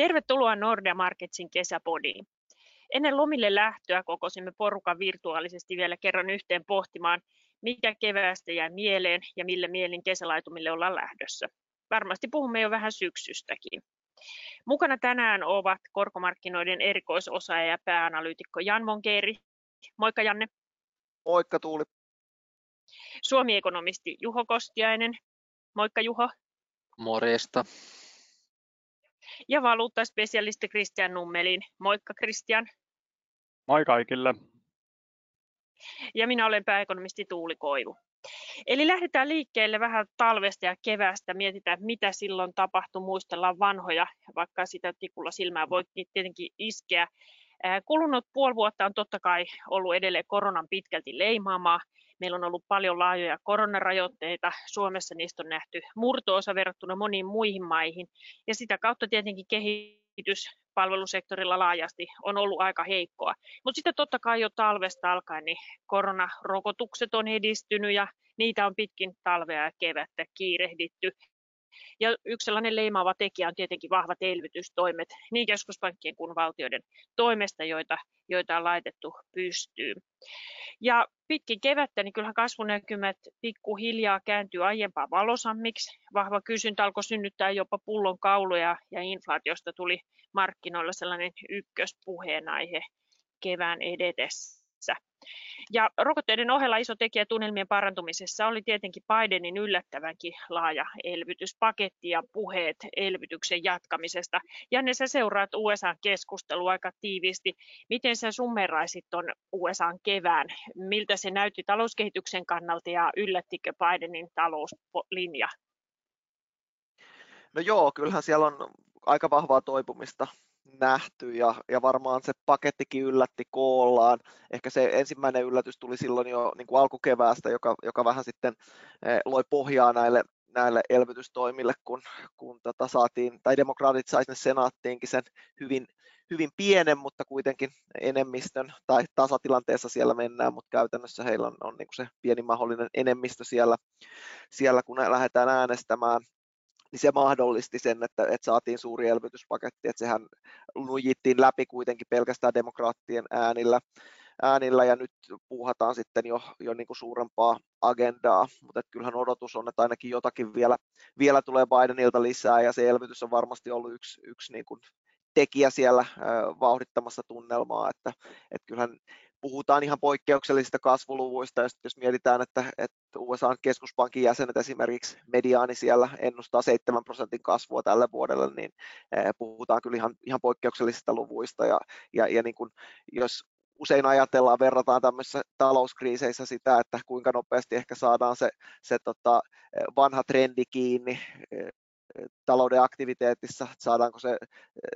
Tervetuloa Nordea Marketsin kesäpodiin. Ennen lomille lähtöä kokosimme porukan virtuaalisesti vielä kerran yhteen pohtimaan, mikä keväästä jää mieleen ja millä mielin kesälaitumille ollaan lähdössä. Varmasti puhumme jo vähän syksystäkin. Mukana tänään ovat korkomarkkinoiden erikoisosaaja ja pääanalyytikko Jan Monkeeri. Moikka Janne. Moikka Tuuli. Suomi-ekonomisti Juho Kostiainen. Moikka Juho. Morjesta ja valuuttaspesialisti Christian Nummelin. Moikka Christian. Moi kaikille. Ja minä olen pääekonomisti Tuuli Koivu. Eli lähdetään liikkeelle vähän talvesta ja kevästä, mietitään mitä silloin tapahtui, muistellaan vanhoja, vaikka sitä tikulla silmää voi tietenkin iskeä. Kulunut puoli vuotta on totta kai ollut edelleen koronan pitkälti leimaamaa. Meillä on ollut paljon laajoja koronarajoitteita. Suomessa niistä on nähty murtoosa verrattuna moniin muihin maihin. Ja sitä kautta tietenkin kehitys palvelusektorilla laajasti on ollut aika heikkoa. Mutta sitten totta kai jo talvesta alkaen niin koronarokotukset on edistynyt ja niitä on pitkin talvea ja kevättä kiirehditty. Ja yksi sellainen leimaava tekijä on tietenkin vahvat elvytystoimet niin keskuspankkien kuin valtioiden toimesta, joita, joita on laitettu pystyyn. Ja pitkin kevättä, niin kyllähän kasvunäkymät pikkuhiljaa kääntyy aiempaa valosammiksi. Vahva kysyntä alkoi synnyttää jopa pullon kauluja ja inflaatiosta tuli markkinoilla sellainen ykköspuheenaihe kevään edetessä. Ja rokotteiden ohella iso tekijä tunnelmien parantumisessa oli tietenkin Bidenin yllättävänkin laaja elvytyspaketti ja puheet elvytyksen jatkamisesta. Janne, sä seuraat USA-keskustelua aika tiiviisti. Miten sä summeraisit tuon USA kevään? Miltä se näytti talouskehityksen kannalta ja yllättikö Bidenin talouslinja? No joo, kyllähän siellä on aika vahvaa toipumista nähty ja, ja varmaan se pakettikin yllätti koollaan. Ehkä se ensimmäinen yllätys tuli silloin jo niin kuin alkukeväästä, joka, joka vähän sitten eh, loi pohjaa näille, näille elvytystoimille, kun, kun tota saatiin, tai demokraatit sai sinne senaattiinkin sen hyvin, hyvin pienen, mutta kuitenkin enemmistön, tai tasatilanteessa siellä mennään, mutta käytännössä heillä on, on niin kuin se pieni mahdollinen enemmistö siellä, siellä, kun lähdetään äänestämään niin se mahdollisti sen, että, että saatiin suuri elvytyspaketti, että sehän nujittiin läpi kuitenkin pelkästään demokraattien äänillä, äänillä ja nyt puuhataan sitten jo, jo niin kuin suurempaa agendaa, mutta kyllähän odotus on, että ainakin jotakin vielä, vielä tulee Bidenilta lisää ja se elvytys on varmasti ollut yksi, yksi niin kuin tekijä siellä vauhdittamassa tunnelmaa, että, että kyllähän puhutaan ihan poikkeuksellisista kasvuluvuista, ja jos mietitään, että, että USA keskuspankin jäsenet esimerkiksi mediaani siellä ennustaa 7 prosentin kasvua tälle vuodelle, niin eh, puhutaan kyllä ihan, ihan poikkeuksellisista luvuista, ja, ja, ja niin kuin, jos usein ajatellaan, verrataan tämmöisissä talouskriiseissä sitä, että kuinka nopeasti ehkä saadaan se, se tota, eh, vanha trendi kiinni, eh, talouden aktiviteetissa, saadaanko se,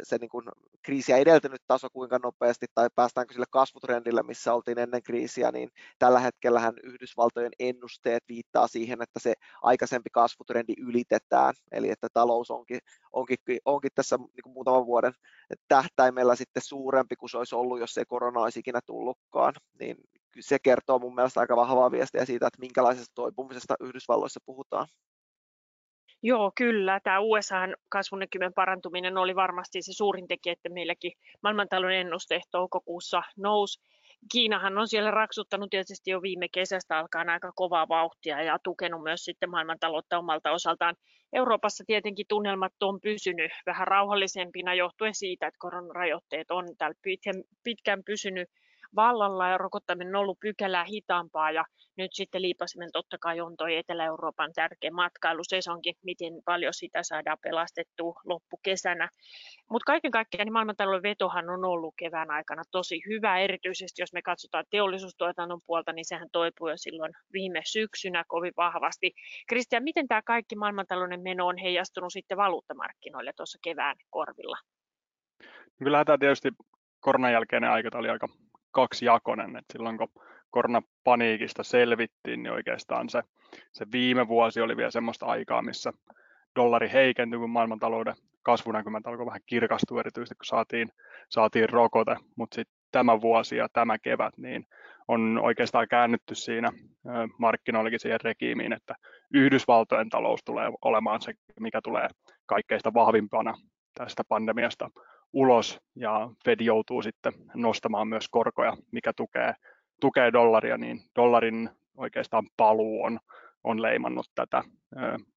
se niin kuin kriisiä edeltänyt taso kuinka nopeasti tai päästäänkö sille kasvutrendille, missä oltiin ennen kriisiä, niin tällä hetkellähän Yhdysvaltojen ennusteet viittaa siihen, että se aikaisempi kasvutrendi ylitetään, eli että talous onkin, onkin, onkin tässä niin kuin muutaman vuoden tähtäimellä sitten suurempi kuin se olisi ollut, jos ei korona olisi ikinä tullutkaan, niin se kertoo mun mielestä aika vahvaa viestiä siitä, että minkälaisesta toipumisesta Yhdysvalloissa puhutaan. Joo, kyllä. Tämä USAn kasvunäkymän parantuminen oli varmasti se suurin tekijä, että meilläkin maailmantalouden ennuste toukokuussa nousi. Kiinahan on siellä raksuttanut tietysti jo viime kesästä alkaen aika kovaa vauhtia ja tukenut myös sitten maailmantaloutta omalta osaltaan. Euroopassa tietenkin tunnelmat on pysynyt vähän rauhallisempina johtuen siitä, että koronarajoitteet on täällä pitkään pysynyt vallalla ja rokottaminen on ollut pykälää hitaampaa ja nyt sitten liipasimen totta kai on toi Etelä-Euroopan tärkeä matkailusesonkin, miten paljon sitä saadaan pelastettua loppukesänä. Mutta kaiken kaikkiaan niin maailmantalouden vetohan on ollut kevään aikana tosi hyvä, erityisesti jos me katsotaan teollisuustuotannon puolta, niin sehän toipui jo silloin viime syksynä kovin vahvasti. Kristian, miten tämä kaikki maailmantalouden meno on heijastunut sitten valuuttamarkkinoille tuossa kevään korvilla? Kyllähän tämä tietysti koronan jälkeinen aika oli aika kaksijakoinen, että silloin kun koronapaniikista selvittiin, niin oikeastaan se, se viime vuosi oli vielä semmoista aikaa, missä dollari heikentyi, kun maailmantalouden kasvunäkymät alkoi vähän kirkastua, erityisesti kun saatiin, saatiin rokote, mutta sitten tämä vuosi ja tämä kevät, niin on oikeastaan käännytty siinä markkinoillakin siihen regiimiin, että Yhdysvaltojen talous tulee olemaan se, mikä tulee kaikkeista vahvimpana tästä pandemiasta ulos ja Fed joutuu sitten nostamaan myös korkoja, mikä tukee, tukee dollaria, niin dollarin oikeastaan paluu on, on leimannut tätä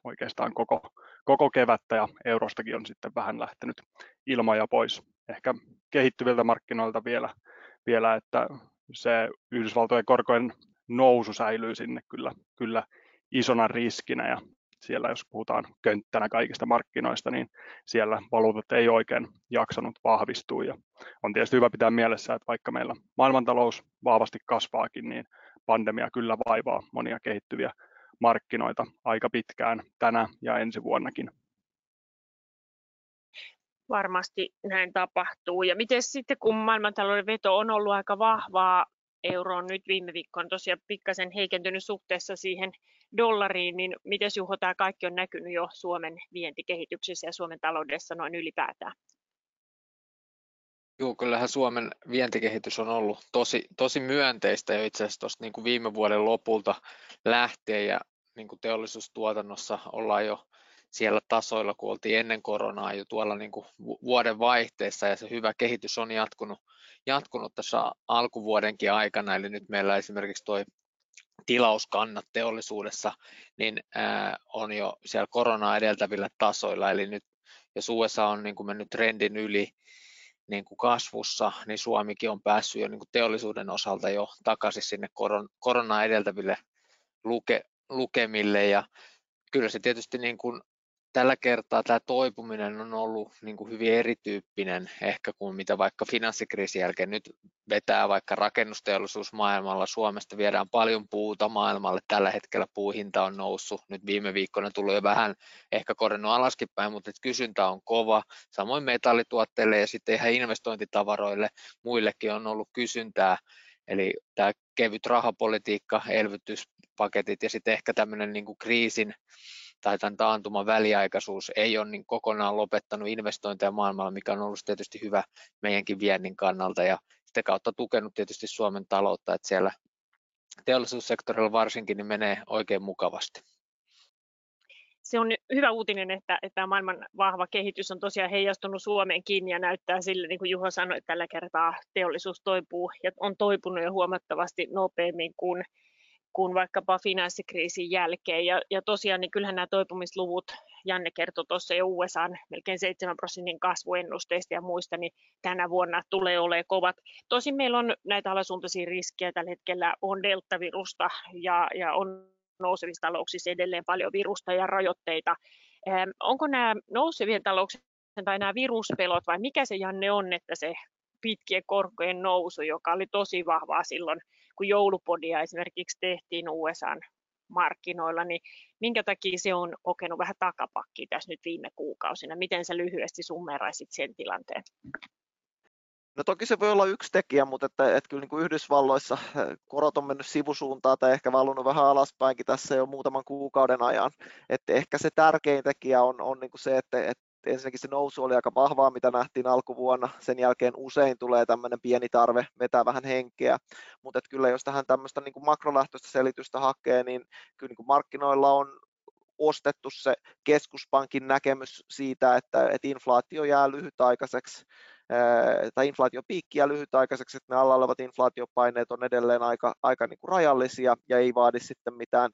oikeastaan koko, koko kevättä ja eurostakin on sitten vähän lähtenyt ilmoja pois. Ehkä kehittyviltä markkinoilta vielä, vielä että se Yhdysvaltojen korkojen nousu säilyy sinne kyllä, kyllä isona riskinä ja siellä jos puhutaan könttänä kaikista markkinoista, niin siellä valuutat ei oikein jaksanut vahvistua. Ja on tietysti hyvä pitää mielessä, että vaikka meillä maailmantalous vahvasti kasvaakin, niin pandemia kyllä vaivaa monia kehittyviä markkinoita aika pitkään tänä ja ensi vuonnakin. Varmasti näin tapahtuu. Ja miten sitten, kun maailmantalouden veto on ollut aika vahvaa, euro on nyt viime viikkoon tosiaan pikkasen heikentynyt suhteessa siihen dollariin, niin miten Juho tämä kaikki on näkynyt jo Suomen vientikehityksessä ja Suomen taloudessa noin ylipäätään? Joo, kyllähän Suomen vientikehitys on ollut tosi, tosi myönteistä jo itse asiassa tuosta niin kuin viime vuoden lopulta lähtien ja niin kuin teollisuustuotannossa ollaan jo siellä tasoilla, kun oltiin ennen koronaa jo tuolla niin kuin vuoden vaihteessa ja se hyvä kehitys on jatkunut, jatkunut tässä alkuvuodenkin aikana, eli nyt meillä esimerkiksi tuo tilauskannat teollisuudessa niin on jo siellä koronaa edeltävillä tasoilla, eli nyt jos USA on niin kuin mennyt trendin yli niin kuin kasvussa, niin Suomikin on päässyt jo niin kuin teollisuuden osalta jo takaisin sinne koron, koronaa edeltäville luke, lukemille. Ja kyllä se tietysti niin kuin tällä kertaa tämä toipuminen on ollut niin kuin hyvin erityyppinen ehkä kuin mitä vaikka finanssikriisin jälkeen nyt vetää vaikka rakennusteollisuus maailmalla. Suomesta viedään paljon puuta maailmalle. Tällä hetkellä puuhinta on noussut. Nyt viime viikkoina tullut jo vähän ehkä korjannut alaskin päin, mutta kysyntä on kova. Samoin metallituotteille ja sitten ihan investointitavaroille muillekin on ollut kysyntää. Eli tämä kevyt rahapolitiikka, elvytyspaketit ja sitten ehkä tämmöinen niin kuin kriisin tai tämän taantuman väliaikaisuus ei ole niin kokonaan lopettanut investointeja maailmalla, mikä on ollut tietysti hyvä meidänkin viennin kannalta ja sitä kautta tukenut tietysti Suomen taloutta, että siellä teollisuussektorilla varsinkin niin menee oikein mukavasti. Se on hyvä uutinen, että, että maailman vahva kehitys on tosiaan heijastunut Suomeenkin ja näyttää sille, niin kuin Juho sanoi, että tällä kertaa teollisuus toipuu ja on toipunut jo huomattavasti nopeammin kuin kuin vaikkapa finanssikriisin jälkeen. Ja, ja tosiaan niin kyllähän nämä toipumisluvut, Janne kertoi tuossa jo USA melkein 7 prosentin kasvuennusteista ja muista, niin tänä vuonna tulee olemaan kovat. Tosin meillä on näitä alasuuntaisia riskejä tällä hetkellä, on deltavirusta ja, ja on nousevissa talouksissa edelleen paljon virusta ja rajoitteita. Ähm, onko nämä nousevien talouksien tai nämä viruspelot vai mikä se Janne on, että se pitkien korkojen nousu, joka oli tosi vahvaa silloin kun joulupodia esimerkiksi tehtiin USAn markkinoilla, niin minkä takia se on kokenut vähän takapakkia tässä nyt viime kuukausina? Miten sä lyhyesti summeraisit sen tilanteen? No toki se voi olla yksi tekijä, mutta että, että kyllä niin kuin Yhdysvalloissa eh, korot on mennyt sivusuuntaan tai ehkä valunut vähän alaspäinkin tässä jo muutaman kuukauden ajan. Että ehkä se tärkein tekijä on, on niin kuin se, että, että ensinnäkin se nousu oli aika vahvaa, mitä nähtiin alkuvuonna. Sen jälkeen usein tulee tämmöinen pieni tarve vetää vähän henkeä. Mutta kyllä jos tähän tämmöistä niin makrolähtöistä selitystä hakee, niin kyllä niin markkinoilla on ostettu se keskuspankin näkemys siitä, että, että inflaatio jää lyhytaikaiseksi tai inflaatiopiikki jää lyhytaikaiseksi, että ne alla olevat inflaatiopaineet on edelleen aika, aika niin kuin rajallisia ja ei vaadi sitten mitään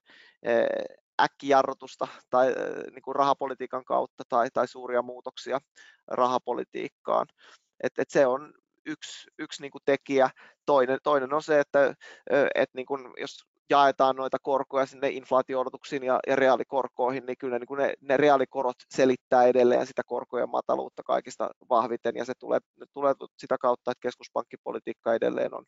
äkkijarrutusta tai niin kuin rahapolitiikan kautta tai, tai suuria muutoksia rahapolitiikkaan. Et, et se on yksi, yksi niin kuin tekijä. Toinen, toinen on se, että et niin kuin, jos jaetaan noita korkoja sinne inflaatio-odotuksiin ja, ja reaalikorkoihin, niin kyllä niin kuin ne, ne reaalikorot selittää edelleen sitä korkojen mataluutta kaikista vahviten, ja se tulee, tulee sitä kautta, että keskuspankkipolitiikka edelleen on,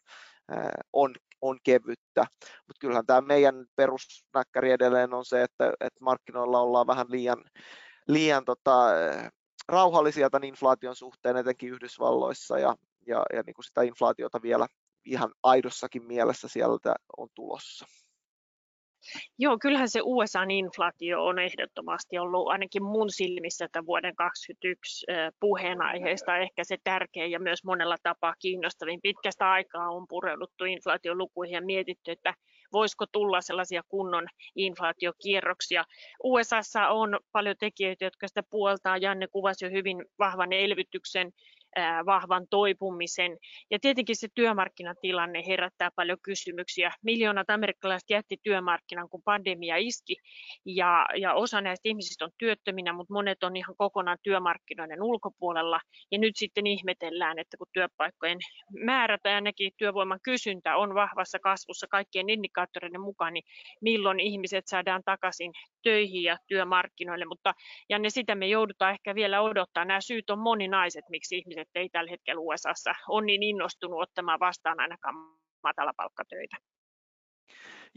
on, on kevyttä. Mutta kyllähän tämä meidän perusnäkkäri edelleen on se, että, että markkinoilla ollaan vähän liian, liian tota, rauhallisia tämän inflaation suhteen, etenkin Yhdysvalloissa, ja, ja, ja niin kuin sitä inflaatiota vielä ihan aidossakin mielessä sieltä on tulossa. Joo, kyllähän se USA-inflaatio on ehdottomasti ollut ainakin mun silmissä että vuoden 2021 puheenaiheesta ehkä se tärkeä ja myös monella tapaa kiinnostavin. Pitkästä aikaa on pureuduttu inflaatiolukuihin ja mietitty, että voisiko tulla sellaisia kunnon inflaatiokierroksia. USAssa on paljon tekijöitä, jotka sitä puoltaa. Janne kuvasi jo hyvin vahvan elvytyksen vahvan toipumisen. Ja tietenkin se työmarkkinatilanne herättää paljon kysymyksiä. Miljoonat amerikkalaiset jätti työmarkkinan, kun pandemia iski, ja, ja osa näistä ihmisistä on työttöminä, mutta monet on ihan kokonaan työmarkkinoiden ulkopuolella. Ja nyt sitten ihmetellään, että kun työpaikkojen määrä tai ainakin työvoiman kysyntä on vahvassa kasvussa kaikkien indikaattoreiden mukaan, niin milloin ihmiset saadaan takaisin töihin ja työmarkkinoille. Mutta Janne, sitä me joudutaan ehkä vielä odottaa. Nämä syyt on moninaiset, miksi ihmiset ei tällä hetkellä USAssa ole niin innostunut ottamaan vastaan ainakaan matalapalkkatöitä.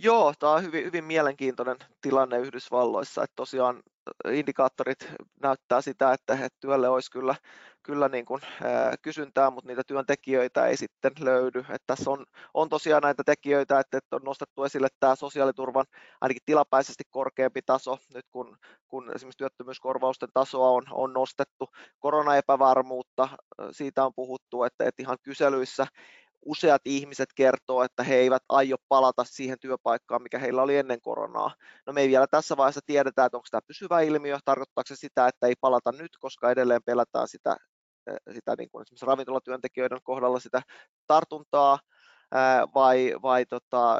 Joo, tämä on hyvin, hyvin mielenkiintoinen tilanne Yhdysvalloissa, että tosiaan indikaattorit näyttää sitä, että, työlle olisi kyllä, kyllä niin kuin, ää, kysyntää, mutta niitä työntekijöitä ei sitten löydy. Että tässä on, on tosiaan näitä tekijöitä, että, on nostettu esille tämä sosiaaliturvan ainakin tilapäisesti korkeampi taso, nyt kun, kun esimerkiksi työttömyyskorvausten tasoa on, on nostettu, koronaepävarmuutta, siitä on puhuttu, että, että ihan kyselyissä useat ihmiset kertoo, että he eivät aio palata siihen työpaikkaan, mikä heillä oli ennen koronaa. No me ei vielä tässä vaiheessa tiedetä, että onko tämä pysyvä ilmiö, tarkoittaako se sitä, että ei palata nyt, koska edelleen pelätään sitä, sitä niin kuin esimerkiksi ravintolatyöntekijöiden kohdalla sitä tartuntaa, vai, vai tota,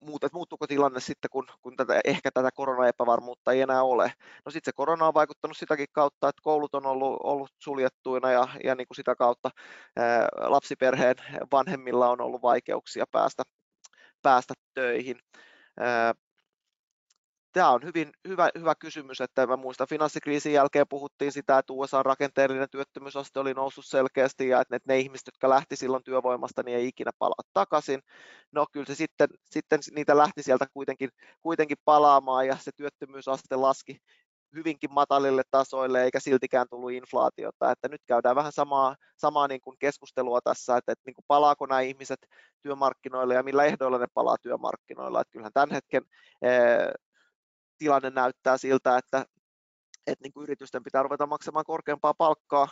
muut, että muuttuuko tilanne sitten, kun, kun tätä, ehkä tätä koronaepävarmuutta ei enää ole. No sitten se korona on vaikuttanut sitäkin kautta, että koulut on ollut, ollut suljettuina ja, ja niin kuin sitä kautta ää, lapsiperheen vanhemmilla on ollut vaikeuksia päästä, päästä töihin. Ää, tämä on hyvin hyvä, hyvä kysymys, että mä muistan finanssikriisin jälkeen puhuttiin sitä, että USA rakenteellinen työttömyysaste oli noussut selkeästi ja että ne ihmiset, jotka lähti silloin työvoimasta, niin ei ikinä palaa takaisin. No kyllä se sitten, sitten niitä lähti sieltä kuitenkin, kuitenkin palaamaan ja se työttömyysaste laski hyvinkin matalille tasoille eikä siltikään tullut inflaatiota. Että nyt käydään vähän samaa, samaa niin kuin keskustelua tässä, että, että niin kuin palaako nämä ihmiset työmarkkinoille ja millä ehdoilla ne palaa työmarkkinoilla. Että kyllähän tämän hetken tilanne näyttää siltä, että, että niin kuin yritysten pitää ruveta maksamaan korkeampaa palkkaa,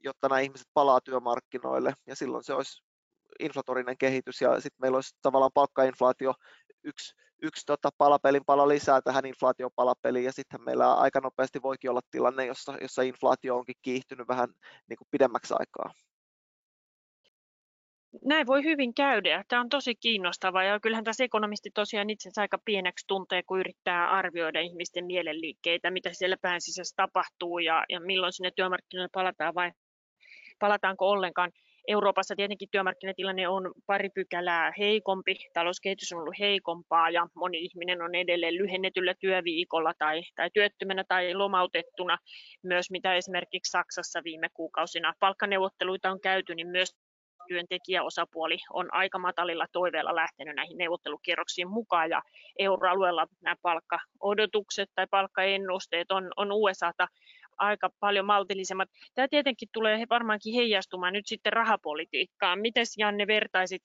jotta nämä ihmiset palaa työmarkkinoille, ja silloin se olisi inflatorinen kehitys, ja sitten meillä olisi tavallaan palkkainflaatio yksi, yksi tota palapelin pala lisää tähän inflaatiopalapeliin, ja sitten meillä aika nopeasti voikin olla tilanne, jossa, jossa inflaatio onkin kiihtynyt vähän niin kuin pidemmäksi aikaa. Näin voi hyvin käydä. Tämä on tosi kiinnostavaa ja kyllähän tässä ekonomisti tosiaan itsensä aika pieneksi tuntee, kun yrittää arvioida ihmisten mielenliikkeitä, mitä siellä pään sisässä tapahtuu ja, ja milloin sinne työmarkkinoille palataan vai palataanko ollenkaan. Euroopassa tietenkin työmarkkinatilanne on pari pykälää heikompi, talouskehitys on ollut heikompaa ja moni ihminen on edelleen lyhennetyllä työviikolla tai, tai työttömänä tai lomautettuna. Myös mitä esimerkiksi Saksassa viime kuukausina palkkaneuvotteluita on käyty, niin myös työntekijäosapuoli on aika matalilla toiveilla lähtenyt näihin neuvottelukierroksiin mukaan ja euroalueella nämä palkkaodotukset tai palkkaennusteet on, on USAta aika paljon maltillisemmat. Tämä tietenkin tulee varmaankin heijastumaan nyt sitten rahapolitiikkaan. Miten Janne vertaisit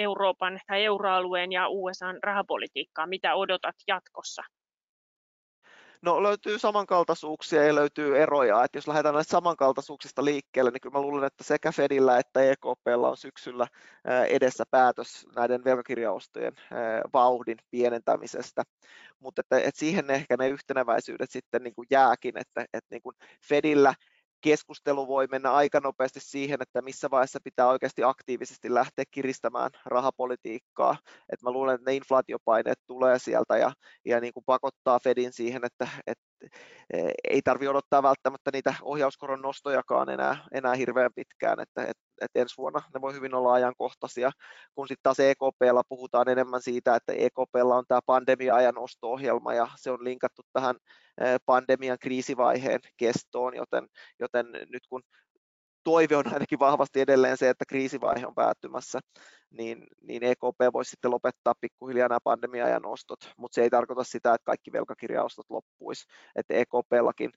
Euroopan tai euroalueen ja USAn rahapolitiikkaa? Mitä odotat jatkossa? No löytyy samankaltaisuuksia ja löytyy eroja. että jos lähdetään näistä samankaltaisuuksista liikkeelle, niin kyllä mä luulen, että sekä Fedillä että EKPlla on syksyllä edessä päätös näiden velkakirjaostojen vauhdin pienentämisestä. Mutta että, että siihen ehkä ne yhteneväisyydet sitten niin kuin jääkin, että, että niin kuin Fedillä keskustelu voi mennä aika nopeasti siihen, että missä vaiheessa pitää oikeasti aktiivisesti lähteä kiristämään rahapolitiikkaa. Et mä luulen, että ne inflaatiopaineet tulee sieltä ja, ja niin kuin pakottaa Fedin siihen, että, että ei tarvitse odottaa välttämättä niitä ohjauskoron nostojakaan enää, enää hirveän pitkään, että, että, että ensi vuonna ne voi hyvin olla ajankohtaisia, kun sitten taas EKPlla puhutaan enemmän siitä, että EKPlla on tämä pandemia-ajan osto-ohjelma ja se on linkattu tähän pandemian kriisivaiheen kestoon, joten, joten nyt kun toive on ainakin vahvasti edelleen se, että kriisivaihe on päättymässä, niin, niin EKP voisi sitten lopettaa pikkuhiljaa nämä pandemia-ajan ostot, mutta se ei tarkoita sitä, että kaikki velkakirjaostot loppuisi, että EKPllakin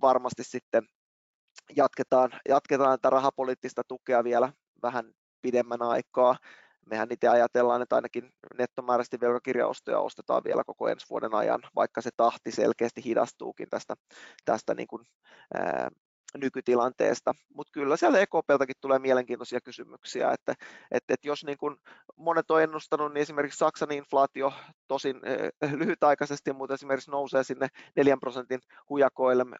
varmasti sitten jatketaan, jatketaan tätä rahapoliittista tukea vielä vähän pidemmän aikaa. Mehän itse ajatellaan, että ainakin nettomääräisesti velkakirjaostoja ostetaan vielä koko ensi vuoden ajan, vaikka se tahti selkeästi hidastuukin tästä, tästä niin kuin, ää, nykytilanteesta. Mutta kyllä siellä EKPltakin tulee mielenkiintoisia kysymyksiä, että, että, että jos niin kuin monet on ennustanut, niin esimerkiksi Saksan inflaatio tosin äh, lyhytaikaisesti, mutta esimerkiksi nousee sinne 4 prosentin hujakoille äh,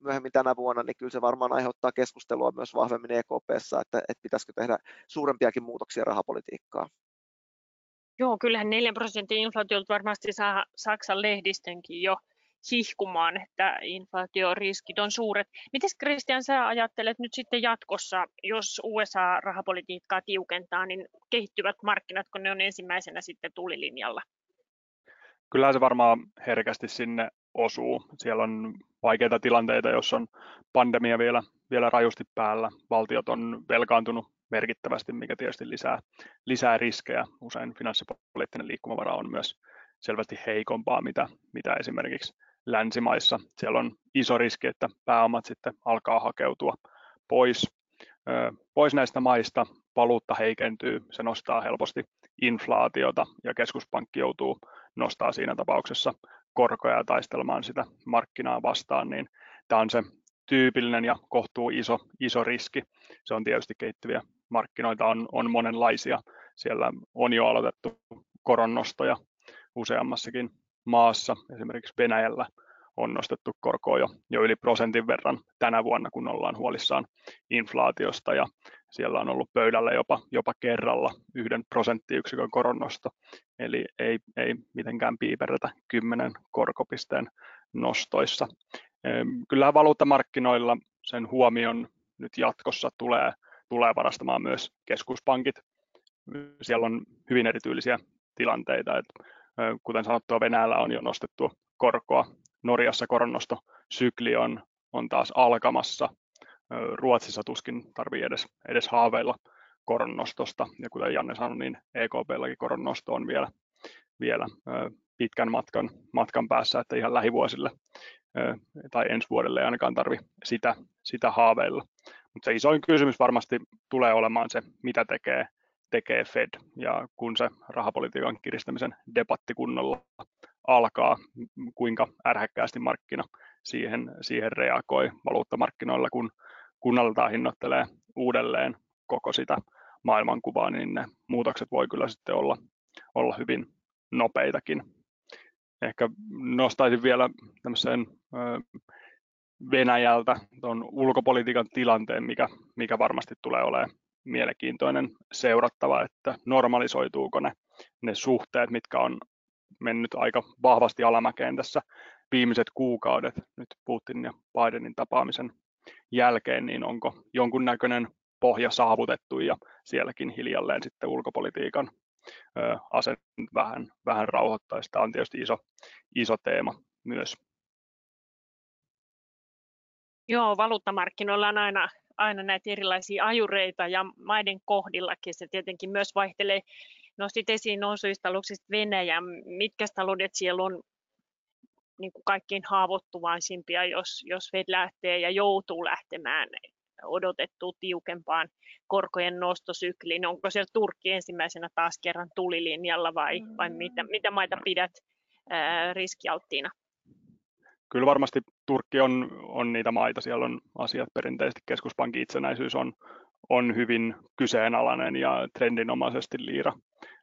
myöhemmin tänä vuonna, niin kyllä se varmaan aiheuttaa keskustelua myös vahvemmin EKPssä, että, että pitäisikö tehdä suurempiakin muutoksia rahapolitiikkaan. Joo, kyllähän 4 prosentin inflaatiolta varmasti saa Saksan lehdistönkin jo hihkumaan, että inflaatioriskit on suuret. Miten Christian sä ajattelet nyt sitten jatkossa, jos USA-rahapolitiikkaa tiukentaa, niin kehittyvät markkinat, kun ne on ensimmäisenä sitten tulilinjalla? Kyllä se varmaan herkästi sinne osuu. Siellä on vaikeita tilanteita, jos on pandemia vielä, vielä rajusti päällä. Valtiot on velkaantunut merkittävästi, mikä tietysti lisää, lisää riskejä. Usein finanssipoliittinen liikkumavara on myös selvästi heikompaa, mitä, mitä esimerkiksi länsimaissa. Siellä on iso riski, että pääomat sitten alkaa hakeutua pois, pois näistä maista, valuutta heikentyy, se nostaa helposti inflaatiota ja keskuspankki joutuu nostaa siinä tapauksessa korkoja taistelmaan sitä markkinaa vastaan, niin tämä on se tyypillinen ja kohtuu iso, iso riski. Se on tietysti kehittyviä markkinoita on, on monenlaisia. Siellä on jo aloitettu koronnostoja useammassakin maassa, esimerkiksi Venäjällä on nostettu korkoa jo, jo yli prosentin verran tänä vuonna, kun ollaan huolissaan inflaatiosta ja siellä on ollut pöydällä jopa, jopa kerralla yhden prosenttiyksikön koronnosto, eli ei, ei mitenkään piiperretä kymmenen korkopisteen nostoissa. Kyllähän valuuttamarkkinoilla sen huomion nyt jatkossa tulee, tulee varastamaan myös keskuspankit. Siellä on hyvin erityylisiä tilanteita, että kuten sanottua, Venäjällä on jo nostettu korkoa. Norjassa koronnostosykli on, on taas alkamassa. Ruotsissa tuskin tarvii edes, edes haaveilla koronnostosta. Ja kuten Janne sanoi, niin EKPlläkin koronnosto on vielä, vielä pitkän matkan, matkan päässä, että ihan lähivuosille tai ensi vuodelle ei ainakaan tarvi sitä, sitä haaveilla. Mutta se isoin kysymys varmasti tulee olemaan se, mitä tekee tekee Fed. Ja kun se rahapolitiikan kiristämisen debatti kunnolla alkaa, kuinka ärhäkkäästi markkina siihen, siihen reagoi valuuttamarkkinoilla, kun kunnalta hinnoittelee uudelleen koko sitä maailmankuvaa, niin ne muutokset voi kyllä sitten olla, olla hyvin nopeitakin. Ehkä nostaisin vielä tämmöisen Venäjältä tuon ulkopolitiikan tilanteen, mikä, mikä varmasti tulee olemaan mielenkiintoinen seurattava, että normalisoituuko ne, ne suhteet, mitkä on mennyt aika vahvasti alamäkeen tässä viimeiset kuukaudet nyt Putin ja Bidenin tapaamisen jälkeen, niin onko jonkunnäköinen pohja saavutettu ja sielläkin hiljalleen sitten ulkopolitiikan asen vähän, vähän rauhoittaisi. Tämä on tietysti iso, iso teema myös. Joo, valuuttamarkkinoilla on aina aina näitä erilaisia ajureita ja maiden kohdillakin se tietenkin myös vaihtelee. Nostit esiin nousuista aluksista Venäjä. Mitkä taloudet siellä on niin kuin kaikkein haavoittuvaisimpia, jos, jos Fed lähtee ja joutuu lähtemään odotettu tiukempaan korkojen nostosykliin? Onko siellä Turkki ensimmäisenä taas kerran tulilinjalla vai, vai mitä, mitä maita pidät ää, riskialttiina? kyllä varmasti Turkki on, on niitä maita, siellä on asiat perinteisesti, keskuspankin itsenäisyys on, on hyvin kyseenalainen ja trendinomaisesti liira,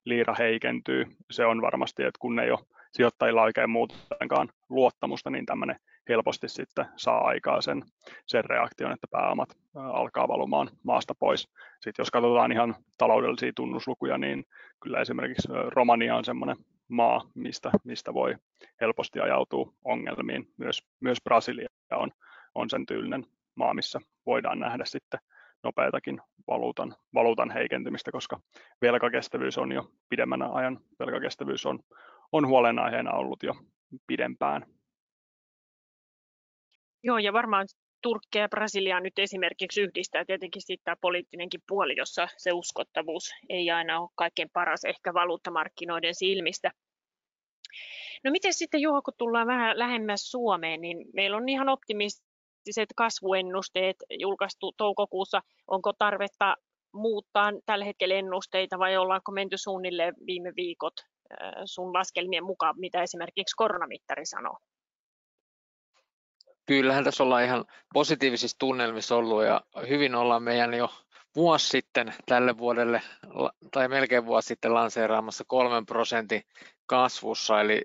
liira heikentyy. Se on varmasti, että kun ei ole sijoittajilla oikein muutenkaan luottamusta, niin tämmöinen helposti sitten saa aikaa sen, sen reaktion, että pääomat alkaa valumaan maasta pois. Sitten jos katsotaan ihan taloudellisia tunnuslukuja, niin kyllä esimerkiksi Romania on semmoinen maa, mistä, mistä voi helposti ajautua ongelmiin. Myös, myös Brasilia on, on sen tyylinen maa, missä voidaan nähdä sitten nopeatakin valuutan, valuutan heikentymistä, koska velkakestävyys on jo pidemmän ajan, velkakestävyys on, on huolenaiheena ollut jo pidempään. Joo, ja varmaan Turkkia ja Brasiliaa nyt esimerkiksi yhdistää tietenkin sitten tämä poliittinenkin puoli, jossa se uskottavuus ei aina ole kaikkein paras ehkä valuuttamarkkinoiden silmistä. No miten sitten Juha, kun tullaan vähän lähemmäs Suomeen, niin meillä on ihan optimistiset kasvuennusteet julkaistu toukokuussa. Onko tarvetta muuttaa tällä hetkellä ennusteita vai ollaanko menty suunnilleen viime viikot sun laskelmien mukaan, mitä esimerkiksi koronamittari sanoo? Kyllähän tässä ollaan ihan positiivisissa tunnelmissa ollut ja hyvin ollaan meidän jo vuosi sitten tälle vuodelle, tai melkein vuosi sitten lanseeraamassa kolmen prosentin kasvussa, eli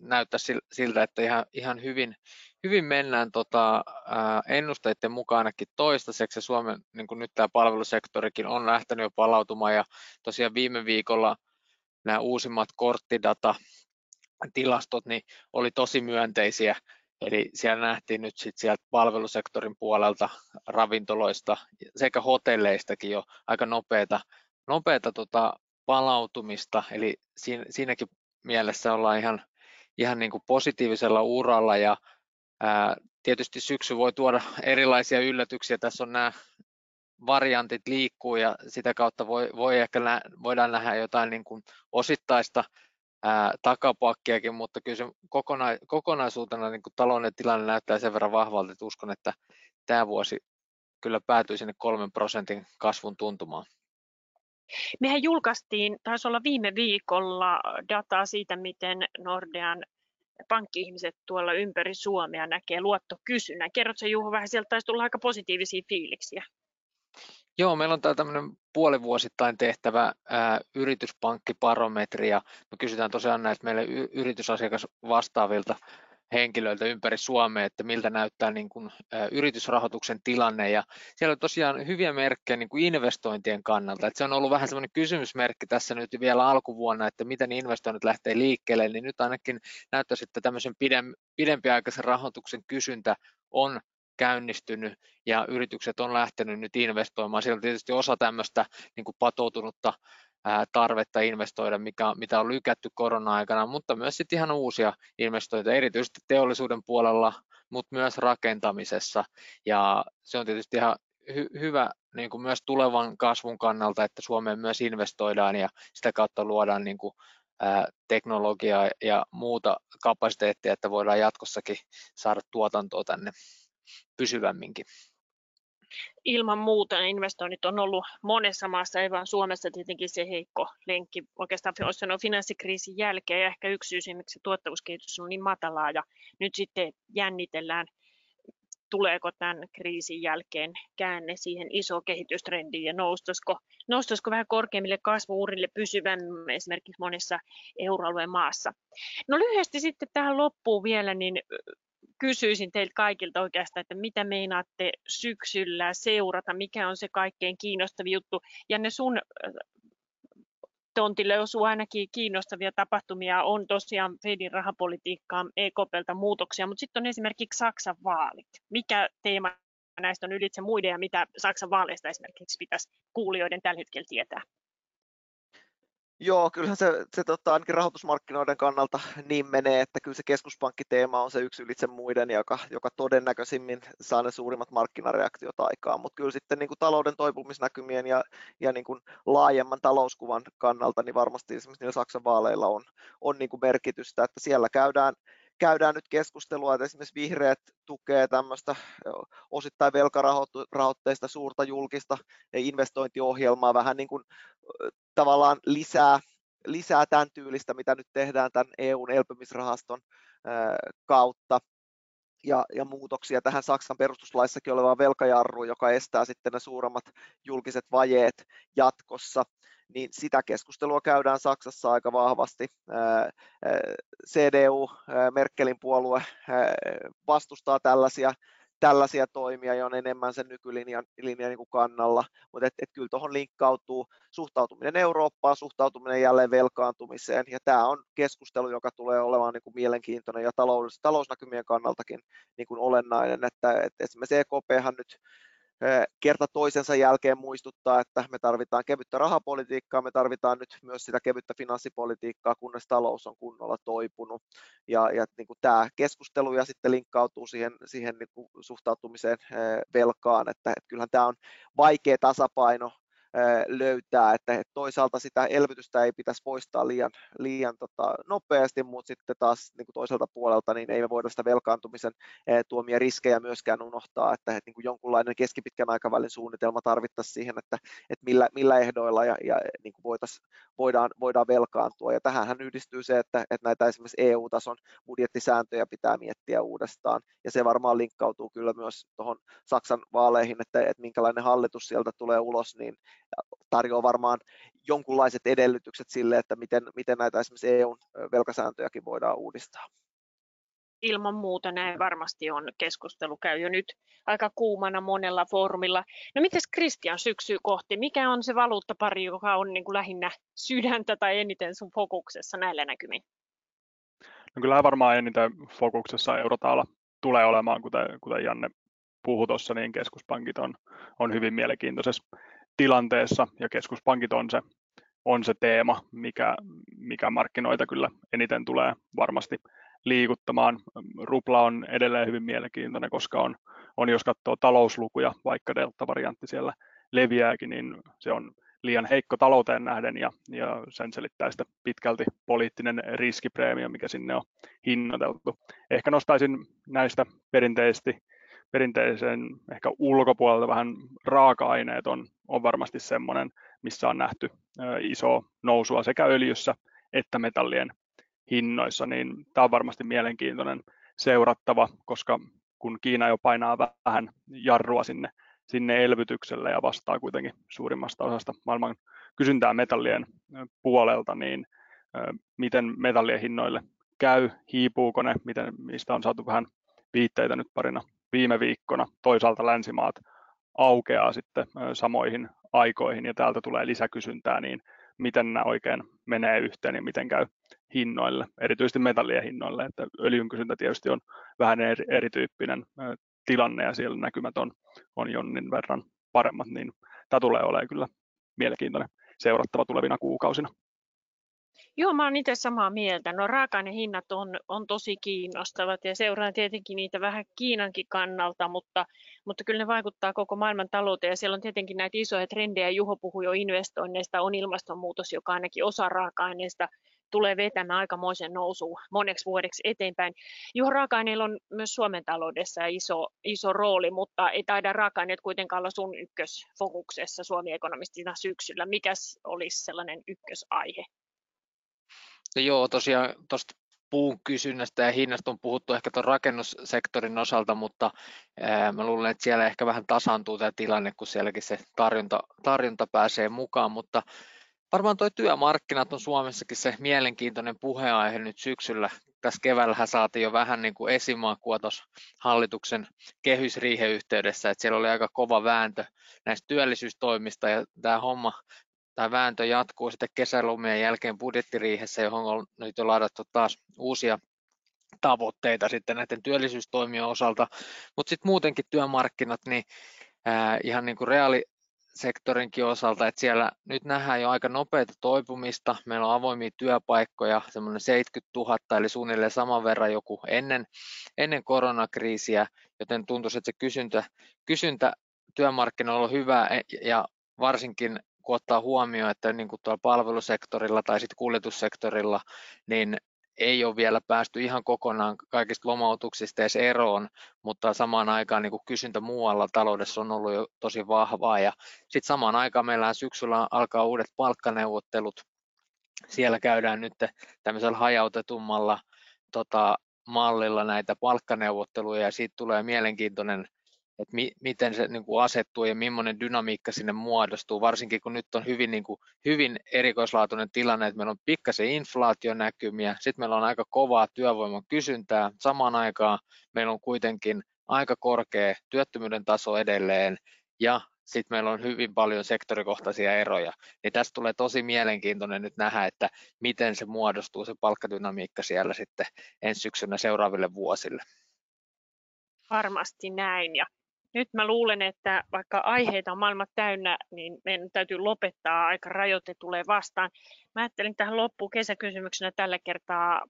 näyttää siltä, että ihan, ihan hyvin, hyvin mennään tota, ää, ennusteiden mukaanakin toistaiseksi, ja Suomen niin kuin nyt tämä palvelusektorikin on lähtenyt jo palautumaan, ja tosiaan viime viikolla nämä uusimmat korttidata tilastot niin oli tosi myönteisiä, Eli siellä nähtiin nyt sit sieltä palvelusektorin puolelta ravintoloista sekä hotelleistakin jo aika nopeata, nopeata tota palautumista, eli siinä, siinäkin mielessä ollaan ihan, ihan niin kuin positiivisella uralla ja ää, tietysti syksy voi tuoda erilaisia yllätyksiä. Tässä on nämä variantit liikkuu ja sitä kautta voi, voi ehkä nä, voidaan nähdä jotain niin kuin osittaista ää, takapakkiakin, mutta kyllä se kokona, kokonaisuutena niin kuin talouden tilanne näyttää sen verran vahvalta, että uskon, että tämä vuosi kyllä päätyy sinne kolmen prosentin kasvun tuntumaan. Mehän julkaistiin, taisi olla viime viikolla, dataa siitä, miten Nordean pankki-ihmiset tuolla ympäri Suomea näkee luottokysynnän. Kerrotko Juho vähän, sieltä taisi tulla aika positiivisia fiiliksiä. Joo, meillä on tämä tämmöinen puolivuosittain tehtävä ää, yrityspankkiparometri ja me kysytään tosiaan näistä meille y- yritysasiakas vastaavilta henkilöiltä ympäri Suomea, että miltä näyttää niin kuin, ä, yritysrahoituksen tilanne. Ja siellä on tosiaan hyviä merkkejä niin kuin investointien kannalta, että se on ollut vähän semmoinen kysymysmerkki tässä nyt vielä alkuvuonna, että miten investoinnit lähtee liikkeelle, niin nyt ainakin näyttäisi, että tämmöisen pidem, pidempiaikaisen rahoituksen kysyntä on käynnistynyt ja yritykset on lähtenyt nyt investoimaan. Siellä on tietysti osa tämmöistä niin kuin patoutunutta tarvetta investoida, mikä, mitä on lykätty korona-aikana, mutta myös sitten ihan uusia investointeja, erityisesti teollisuuden puolella, mutta myös rakentamisessa. Ja se on tietysti ihan hy- hyvä niin kuin myös tulevan kasvun kannalta, että Suomeen myös investoidaan ja sitä kautta luodaan niin kuin, ää, teknologiaa ja muuta kapasiteettia, että voidaan jatkossakin saada tuotantoa tänne pysyvämminkin. Ilman muuta investoinnit on ollut monessa maassa, ei vain Suomessa tietenkin se heikko lenkki. Oikeastaan olisi sanonut finanssikriisin jälkeen ja ehkä yksi syy miksi tuottavuuskehitys on niin matalaa ja nyt sitten jännitellään tuleeko tämän kriisin jälkeen käänne siihen iso kehitystrendiin ja noustaisiko, noustaisiko vähän korkeammille kasvuurille pysyvän esimerkiksi monessa euroalueen maassa. No lyhyesti sitten tähän loppuun vielä, niin kysyisin teiltä kaikilta oikeastaan, että mitä meinaatte syksyllä seurata, mikä on se kaikkein kiinnostavin juttu. Ja ne sun tontille osuu ainakin kiinnostavia tapahtumia, on tosiaan Fedin rahapolitiikkaa, EKPltä muutoksia, mutta sitten on esimerkiksi Saksan vaalit. Mikä teema näistä on ylitse muiden ja mitä Saksan vaaleista esimerkiksi pitäisi kuulijoiden tällä hetkellä tietää? Joo, kyllähän se, se tota, ainakin rahoitusmarkkinoiden kannalta niin menee, että kyllä se keskuspankkiteema on se yksi ylitse muiden, joka, joka todennäköisimmin saa ne suurimmat markkinareaktiot aikaan, mutta kyllä sitten niin kuin talouden toipumisnäkymien ja, ja niin kuin laajemman talouskuvan kannalta, niin varmasti esimerkiksi niillä Saksan vaaleilla on, on niin kuin merkitystä, että siellä käydään, käydään nyt keskustelua, että esimerkiksi vihreät tukee tämmöistä osittain velkarahoitteista suurta julkista investointiohjelmaa, vähän niin kuin tavallaan lisää, lisää tämän tyylistä, mitä nyt tehdään tämän EUn elpymisrahaston kautta ja, ja muutoksia tähän Saksan perustuslaissakin olevaan velkajarruun, joka estää sitten ne suuremmat julkiset vajeet jatkossa, niin sitä keskustelua käydään Saksassa aika vahvasti. CDU, Merkelin puolue, vastustaa tällaisia tällaisia toimia ja on enemmän sen nykylinjan linjan niin kuin kannalla, mutta et, et kyllä tuohon linkkautuu suhtautuminen Eurooppaan, suhtautuminen jälleen velkaantumiseen, ja tämä on keskustelu, joka tulee olemaan niin kuin mielenkiintoinen ja talous, talousnäkymien kannaltakin niin kuin olennainen, että, että esimerkiksi EKPhan nyt kerta toisensa jälkeen muistuttaa, että me tarvitaan kevyttä rahapolitiikkaa, me tarvitaan nyt myös sitä kevyttä finanssipolitiikkaa, kunnes talous on kunnolla toipunut. Ja, ja niin kuin tämä keskustelu ja sitten linkkautuu siihen, siihen niin kuin suhtautumiseen velkaan, että, että kyllähän tämä on vaikea tasapaino löytää, että toisaalta sitä elvytystä ei pitäisi poistaa liian, liian tota, nopeasti, mutta sitten taas niin kuin toiselta puolelta niin ei me voida sitä velkaantumisen tuomia riskejä myöskään unohtaa, että, että niin kuin jonkunlainen keskipitkän aikavälin suunnitelma tarvittaisiin siihen, että, että millä, millä ehdoilla ja, ja niin kuin voidaan, voidaan velkaantua. Ja tähän yhdistyy se, että, että näitä esimerkiksi EU-tason budjettisääntöjä pitää miettiä uudestaan, ja se varmaan linkkautuu kyllä myös tuohon Saksan vaaleihin, että, että minkälainen hallitus sieltä tulee ulos, niin tarjoaa varmaan jonkunlaiset edellytykset sille, että miten, miten näitä esimerkiksi EUn velkasääntöjäkin voidaan uudistaa. Ilman muuta näin varmasti on. Keskustelu käy jo nyt aika kuumana monella foorumilla. No mites Kristian syksy kohti? Mikä on se valuuttapari, joka on niin kuin lähinnä sydäntä tai eniten sun fokuksessa näillä näkymin? No kyllähän varmaan eniten fokuksessa eurotaala tulee olemaan, kuten, kuten Janne puhui tuossa, niin keskuspankit on, on hyvin mielenkiintoisessa tilanteessa ja keskuspankit on se, on se teema, mikä, mikä markkinoita kyllä eniten tulee varmasti liikuttamaan. Rupla on edelleen hyvin mielenkiintoinen, koska on, on jos katsoo talouslukuja, vaikka delta-variantti siellä leviääkin, niin se on liian heikko talouteen nähden ja, ja sen selittää sitä pitkälti poliittinen riskipreemio, mikä sinne on hinnoiteltu. Ehkä nostaisin näistä perinteisesti perinteisen ehkä ulkopuolelta vähän raaka-aineet on, on varmasti semmoinen, missä on nähty iso nousua sekä öljyssä että metallien hinnoissa, niin tämä on varmasti mielenkiintoinen seurattava, koska kun Kiina jo painaa vähän jarrua sinne, sinne elvytykselle ja vastaa kuitenkin suurimmasta osasta maailman kysyntää metallien puolelta, niin miten metallien hinnoille käy, hiipuuko ne, miten, mistä on saatu vähän viitteitä nyt parina viime viikkona. Toisaalta länsimaat aukeaa sitten samoihin aikoihin ja täältä tulee lisäkysyntää, niin miten nämä oikein menee yhteen ja miten käy hinnoille, erityisesti metallien hinnoille, että öljyn kysyntä tietysti on vähän eri, erityyppinen tilanne ja siellä näkymät on, on jonnin verran paremmat, niin tämä tulee olemaan kyllä mielenkiintoinen seurattava tulevina kuukausina. Joo, mä oon itse samaa mieltä. No raaka-ainehinnat on, on tosi kiinnostavat ja seuraan tietenkin niitä vähän Kiinankin kannalta, mutta, mutta kyllä ne vaikuttaa koko maailman talouteen ja siellä on tietenkin näitä isoja trendejä. Juho puhui jo investoinneista, on ilmastonmuutos, joka ainakin osa raaka-aineista tulee vetämään aikamoisen nousu moneksi vuodeksi eteenpäin. Juho, raaka-aineilla on myös Suomen taloudessa iso, iso rooli, mutta ei taida raaka-aineet kuitenkaan olla sun ykkösfokuksessa Suomi-ekonomistina syksyllä. Mikäs olisi sellainen ykkösaihe? No joo, tosiaan tuosta puun kysynnästä ja hinnasta on puhuttu ehkä tuon rakennussektorin osalta, mutta ää, mä luulen, että siellä ehkä vähän tasaantuu tämä tilanne, kun sielläkin se tarjonta, tarjonta pääsee mukaan, mutta varmaan tuo työmarkkinat on Suomessakin se mielenkiintoinen puheenaihe nyt syksyllä. Tässä keväällähän saatiin jo vähän niin kuin esimakua tuossa hallituksen kehysriihen yhteydessä, että siellä oli aika kova vääntö näistä työllisyystoimista ja tämä homma tämä vääntö jatkuu sitten kesälomien jälkeen budjettiriihessä, johon on nyt jo ladattu taas uusia tavoitteita sitten näiden työllisyystoimien osalta, mutta sitten muutenkin työmarkkinat, niin ihan niin kuin reaalisektorinkin osalta, että siellä nyt nähdään jo aika nopeita toipumista, meillä on avoimia työpaikkoja, semmoinen 70 000, eli suunnilleen saman verran joku ennen, ennen koronakriisiä, joten tuntuisi, että se kysyntä, kysyntä työmarkkinoilla on hyvä ja varsinkin kun ottaa huomioon, että niin kuin tuolla palvelusektorilla tai sitten kuljetussektorilla, niin ei ole vielä päästy ihan kokonaan kaikista lomautuksista edes eroon, mutta samaan aikaan niin kuin kysyntä muualla taloudessa on ollut jo tosi vahvaa. Ja sitten samaan aikaan meillä syksyllä alkaa uudet palkkaneuvottelut. Siellä käydään nyt tämmöisellä hajautetummalla tota, mallilla näitä palkkaneuvotteluja ja siitä tulee mielenkiintoinen että mi, miten se niin kuin asettuu ja millainen dynamiikka sinne muodostuu, varsinkin kun nyt on hyvin, niin kuin, hyvin erikoislaatuinen tilanne, että meillä on pikkasen inflaationäkymiä, sitten meillä on aika kovaa työvoiman kysyntää, samaan aikaan meillä on kuitenkin aika korkea työttömyyden taso edelleen ja sitten meillä on hyvin paljon sektorikohtaisia eroja, niin tästä tulee tosi mielenkiintoinen nyt nähdä, että miten se muodostuu se palkkadynamiikka siellä sitten ensi syksynä seuraaville vuosille. Varmasti näin ja nyt mä luulen, että vaikka aiheita on maailma täynnä, niin meidän täytyy lopettaa aika rajoite tulee vastaan. Mä ajattelin tähän loppuun kesäkysymyksenä tällä kertaa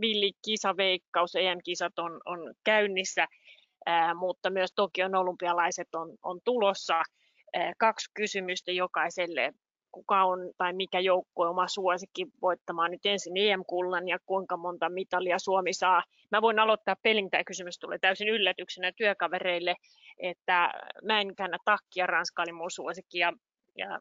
villi kisaveikkaus, EM-kisat on, on käynnissä, ää, mutta myös Tokion olympialaiset on, on tulossa. kaksi kysymystä jokaiselle. Kuka on tai mikä joukkue oma suosikki voittamaan nyt ensin EM-kullan ja kuinka monta mitalia Suomi saa. Mä voin aloittaa pelin, tämä kysymys tulee täysin yllätyksenä työkavereille, että mä en käännä takkia, Ranska oli mun suosikki ja, ja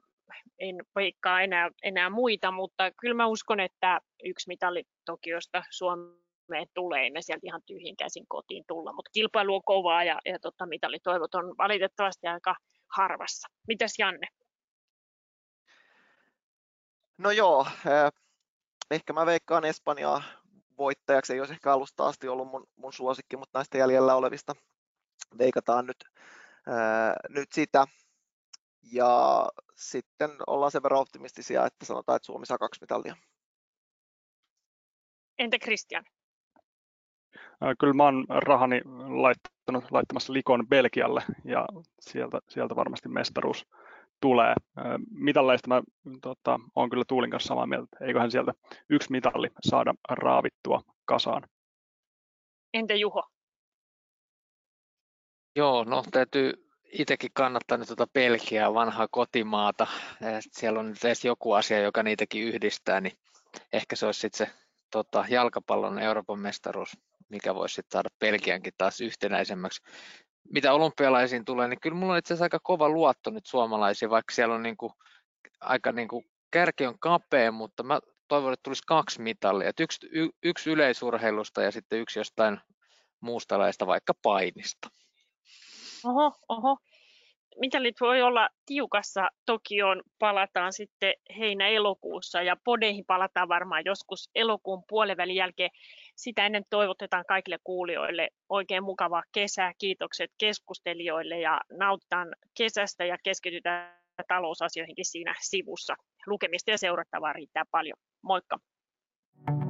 en veikkaa enää, enää muita, mutta kyllä mä uskon, että yksi mitali Tokiosta Suomeen tulee, me sieltä ihan tyhjin käsin kotiin tulla, mutta kilpailu on kovaa ja, ja tota, mitalitoivot on valitettavasti aika harvassa. Mitäs Janne? No joo, eh, ehkä mä veikkaan Espanjaa voittajaksi. Ei olisi ehkä alusta asti ollut mun, mun suosikki, mutta näistä jäljellä olevista veikataan nyt, ää, nyt sitä. Ja sitten ollaan sen verran optimistisia, että sanotaan, että Suomi saa kaksi mitalia. Entä Christian? Kyllä mä oon rahani laittanut, laittamassa Likon Belgialle ja sieltä, sieltä varmasti mestaruus tulee. Mitalleista mä tota, on kyllä Tuulin kanssa samaa mieltä, eiköhän sieltä yksi mitalli saada raavittua kasaan. Entä Juho? Joo, no täytyy itsekin kannattaa nyt tuota Belgiaa, vanhaa kotimaata. Siellä on nyt edes joku asia, joka niitäkin yhdistää, niin ehkä se olisi sitten se tota, jalkapallon Euroopan mestaruus, mikä voisi sitten saada Belgiankin taas yhtenäisemmäksi. Mitä olympialaisiin tulee, niin kyllä mulla on itse asiassa aika kova luotto nyt suomalaisiin, vaikka siellä on niinku, aika niinku, kärki on kapea, mutta mä toivon, että tulisi kaksi mitalia. Yksi, y, yksi yleisurheilusta ja sitten yksi jostain muusta laista, vaikka painista. Oho, oho. Mitalit voi olla tiukassa. Tokioon palataan sitten heinä-elokuussa ja podeihin palataan varmaan joskus elokuun puolivälin jälkeen. Sitä ennen toivotetaan kaikille kuulijoille oikein mukavaa kesää. Kiitokset keskustelijoille ja nautitaan kesästä ja keskitytään talousasioihinkin siinä sivussa. Lukemista ja seurattavaa riittää paljon. Moikka! thank you